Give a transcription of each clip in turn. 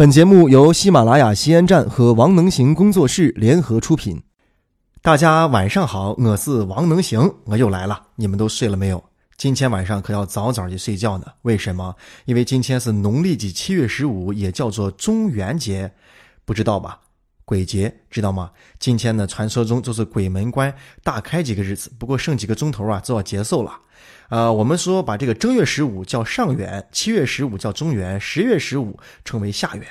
本节目由喜马拉雅西安站和王能行工作室联合出品。大家晚上好，我是王能行，我又来了。你们都睡了没有？今天晚上可要早早的睡觉呢。为什么？因为今天是农历的七月十五，也叫做中元节，不知道吧？鬼节知道吗？今天呢，传说中就是鬼门关大开几个日子，不过剩几个钟头啊，就要结束了。呃，我们说把这个正月十五叫上元，七月十五叫中元，十月十五称为下元。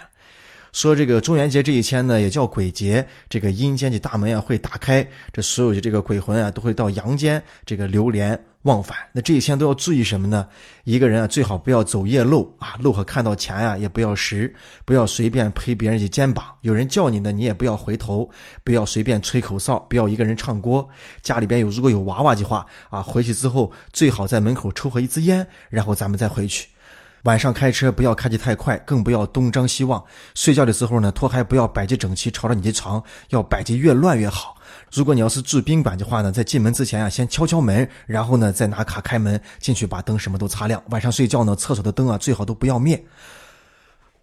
说这个中元节这一天呢，也叫鬼节，这个阴间的大门啊会打开，这所有的这个鬼魂啊都会到阳间这个流连。忘返，那这一天都要注意什么呢？一个人啊，最好不要走夜路啊，路和看到钱呀，也不要拾，不要随便拍别人的肩膀。有人叫你呢，你也不要回头，不要随便吹口哨，不要一个人唱歌。家里边有如果有娃娃的话啊，回去之后最好在门口抽合一支烟，然后咱们再回去。晚上开车不要开得太快，更不要东张西望。睡觉的时候呢，拖鞋不要摆的整齐，朝着你的床，要摆的越乱越好。如果你要是住宾馆的话呢，在进门之前啊，先敲敲门，然后呢再拿卡开门进去，把灯什么都擦亮。晚上睡觉呢，厕所的灯啊最好都不要灭。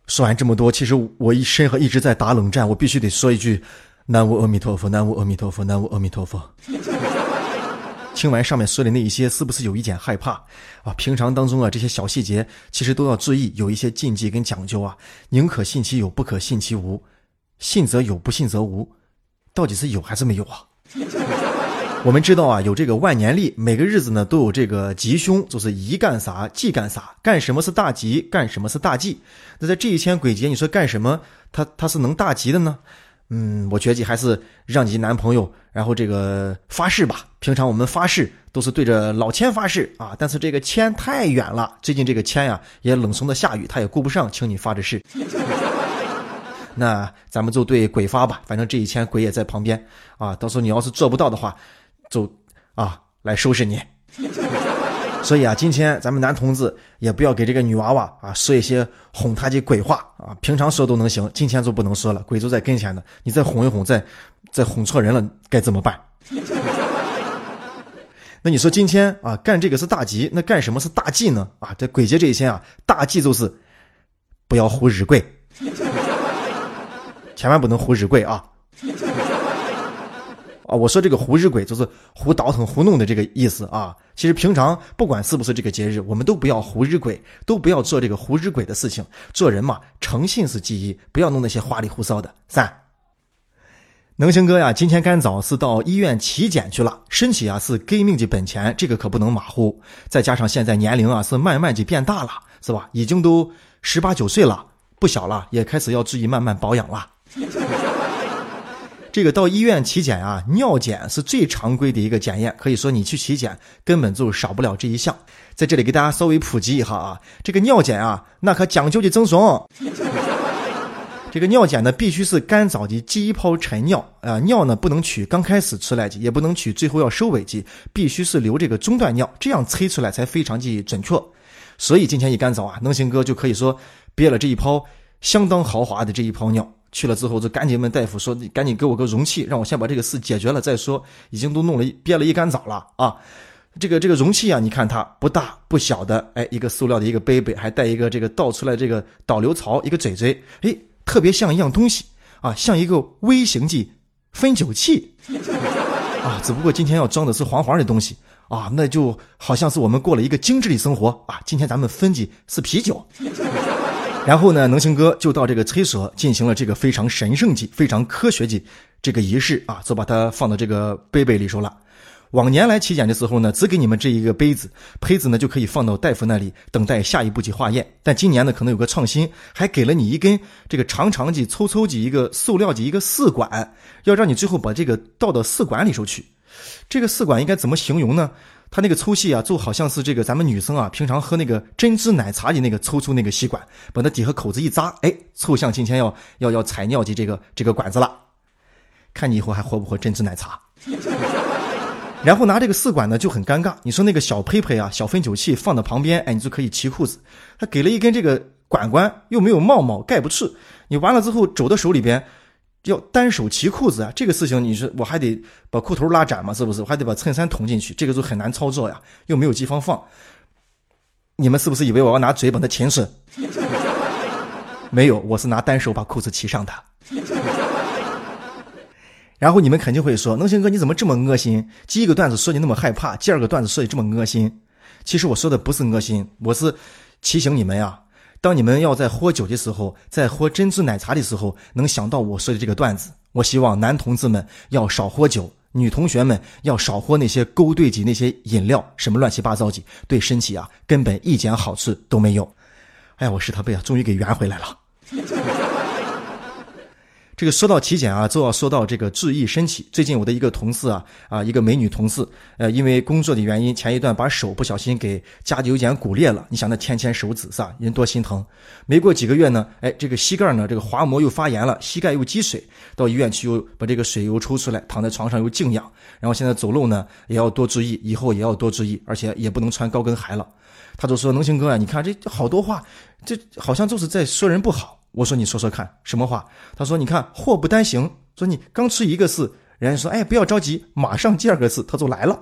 说完这么多，其实我一身和一直在打冷战，我必须得说一句：南无阿弥陀佛，南无阿弥陀佛，南无阿弥陀佛。听完上面说的那一些，是不是有一点害怕啊？平常当中啊，这些小细节其实都要注意，有一些禁忌跟讲究啊。宁可信其有，不可信其无。信则有，不信则无。到底是有还是没有啊？我们知道啊，有这个万年历，每个日子呢都有这个吉凶，就是宜干啥忌干啥，干什么是大吉，干什么是大忌。那在这一天鬼节，你说干什么，他他是能大吉的呢？嗯，我觉得还是让你男朋友，然后这个发誓吧。平常我们发誓都是对着老千发誓啊，但是这个千太远了，最近这个千呀也冷怂的下雨，他也顾不上，请你发这誓。那咱们就对鬼发吧，反正这一天鬼也在旁边啊。到时候你要是做不到的话，就啊来收拾你。所以啊，今天咱们男同志也不要给这个女娃娃啊说一些哄她的鬼话啊。平常说都能行，今天就不能说了。鬼就在跟前呢，你再哄一哄，再再哄错人了，该怎么办？那你说今天啊干这个是大吉，那干什么是大忌呢？啊，这鬼节这一天啊，大忌就是不要胡日鬼。千万不能胡日鬼啊！啊，我说这个胡日鬼就是胡倒腾、胡弄的这个意思啊。其实平常不管是不是这个节日，我们都不要胡日鬼，都不要做这个胡日鬼的事情。做人嘛，诚信是第一，不要弄那些花里胡哨的。三，能行哥呀，今天干早是到医院体检去了，身体啊是革命的本钱，这个可不能马虎。再加上现在年龄啊是慢慢的变大了，是吧？已经都十八九岁了，不小了，也开始要注意慢慢保养了。这个到医院体检啊，尿检是最常规的一个检验，可以说你去体检根本就少不了这一项。在这里给大家稍微普及一下啊，这个尿检啊，那可讲究的正宗。这个尿检呢，必须是干燥的第一泡陈尿啊，尿呢不能取刚开始出来的，也不能取最后要收尾的，必须是留这个中段尿，这样测出来才非常的准确。所以今天一干早啊，能行哥就可以说憋了这一泡。相当豪华的这一泡尿去了之后，就赶紧问大夫说：“你赶紧给我个容器，让我先把这个事解决了再说。”已经都弄了憋了一干早了啊！这个这个容器啊，你看它不大不小的，哎，一个塑料的一个杯杯，还带一个这个倒出来这个导流槽，一个嘴嘴，哎，特别像一样东西啊，像一个微型的分酒器啊。只不过今天要装的是黄黄的东西啊，那就好像是我们过了一个精致的生活啊。今天咱们分的是啤酒。然后呢，能行哥就到这个厕所进行了这个非常神圣级、非常科学级这个仪式啊，就把它放到这个杯杯里头了。往年来体检的时候呢，只给你们这一个杯子，杯子呢就可以放到大夫那里等待下一步的化验。但今年呢，可能有个创新，还给了你一根这个长长的、粗粗的一个塑料的一个试管，要让你最后把这个倒到试管里头去。这个试管应该怎么形容呢？它那个粗细啊，就好像是这个咱们女生啊，平常喝那个珍珠奶茶的那个粗粗那个吸管，把那底下口子一扎，哎，凑像今天要要要采尿的这个这个管子了。看你以后还喝不喝珍珠奶茶？然后拿这个试管呢就很尴尬，你说那个小胚胚啊，小分酒器放到旁边，哎，你就可以提裤子。他给了一根这个管管，又没有帽帽盖不住，你完了之后肘到手里边。要单手提裤子啊，这个事情你说我还得把裤头拉窄嘛，是不是？我还得把衬衫捅进去，这个就很难操作呀，又没有地方放。你们是不是以为我要拿嘴把它钳死？没有，我是拿单手把裤子系上的。然后你们肯定会说：“能行哥，你怎么这么恶心？第一个段子说你那么害怕，第二个段子说你这么恶心。”其实我说的不是恶心，我是提醒你们呀。当你们要在喝酒的时候，在喝珍珠奶茶的时候，能想到我说的这个段子。我希望男同志们要少喝酒，女同学们要少喝那些勾兑剂那些饮料，什么乱七八糟的，对身体啊根本一点好处都没有。哎呀，我是他被啊，终于给圆回来了。这个说到体检啊，就要说到这个注意身体。最近我的一个同事啊，啊，一个美女同事，呃，因为工作的原因，前一段把手不小心给夹的有点骨裂了。你想那天天手指是吧？人多心疼。没过几个月呢，哎，这个膝盖呢，这个滑膜又发炎了，膝盖又积水，到医院去又把这个水又抽出来，躺在床上又静养。然后现在走路呢也要多注意，以后也要多注意，而且也不能穿高跟鞋了。他就说：“能行哥啊，你看这好多话，这好像就是在说人不好。”我说你说说看什么话？他说你看祸不单行，说你刚吃一个字，人家说哎不要着急，马上第二个字他就来了，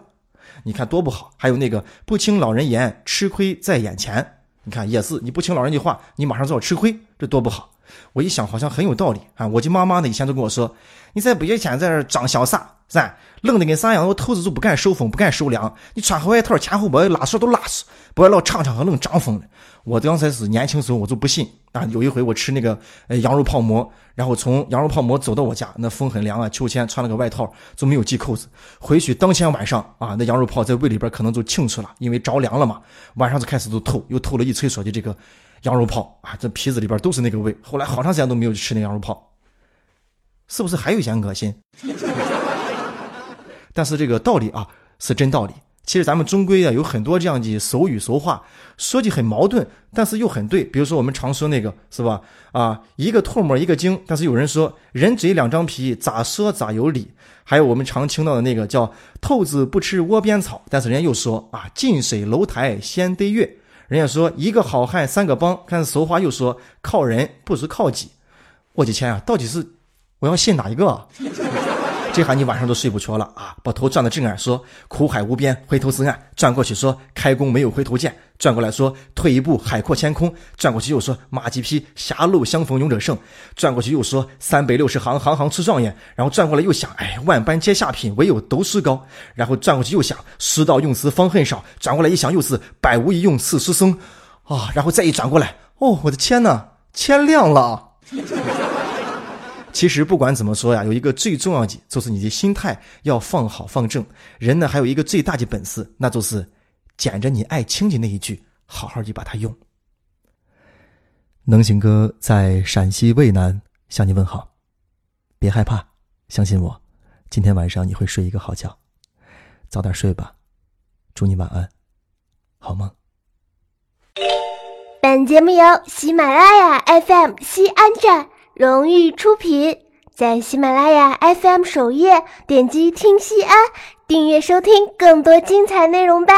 你看多不好。还有那个不听老人言，吃亏在眼前，你看也是你不听老人的话，你马上就要吃亏，这多不好。我一想好像很有道理啊。我的妈妈呢以前都跟我说，你在不月前在这装潇洒是吧？冷的跟啥样？我兔子就不敢受风，不敢受凉。你穿好外套，前后把拉锁都拉实，不要老唱唱和冷张风的。我刚才是年轻时候，我就不信啊。有一回我吃那个呃羊肉泡馍，然后从羊肉泡馍走到我家，那风很凉啊，秋天穿了个外套就没有系扣子。回去当天晚上啊，那羊肉泡在胃里边可能就清楚了，因为着凉了嘛。晚上就开始就透，又透了一吹说的这个羊肉泡啊，这皮子里边都是那个味。后来好长时间都没有去吃那羊肉泡，是不是还有一些恶心？但是这个道理啊，是真道理。其实咱们中规啊有很多这样的俗语俗话，说的很矛盾，但是又很对。比如说我们常说那个是吧？啊，一个唾沫一个精。但是有人说人嘴两张皮，咋说咋有理。还有我们常听到的那个叫兔子不吃窝边草，但是人家又说啊近水楼台先得月。人家说一个好汉三个帮，但是俗话又说靠人不如靠己。我的天啊，到底是我要信哪一个？这下你晚上都睡不着了啊！把头转到正岸，说苦海无边，回头是岸；转过去说开弓没有回头箭；转过来说退一步海阔天空；转过去又说马蹄披狭路相逢勇者胜；转过去又说三百六十行，行行出状元。然后转过来又想，哎，万般皆下品，唯有读书高。然后转过去又想，书到用词方恨少。转过来一想，又是百无一用是书生啊！然后再一转过来，哦，我的天呐，天亮了。其实不管怎么说呀，有一个最重要的就是你的心态要放好放正。人呢还有一个最大的本事，那就是捡着你爱听的那一句，好好的把它用。能行哥在陕西渭南向你问好，别害怕，相信我，今天晚上你会睡一个好觉，早点睡吧，祝你晚安，好梦。本节目由喜马拉雅 FM 西安站。荣誉出品，在喜马拉雅 FM 首页点击“听西安”，订阅收听更多精彩内容吧。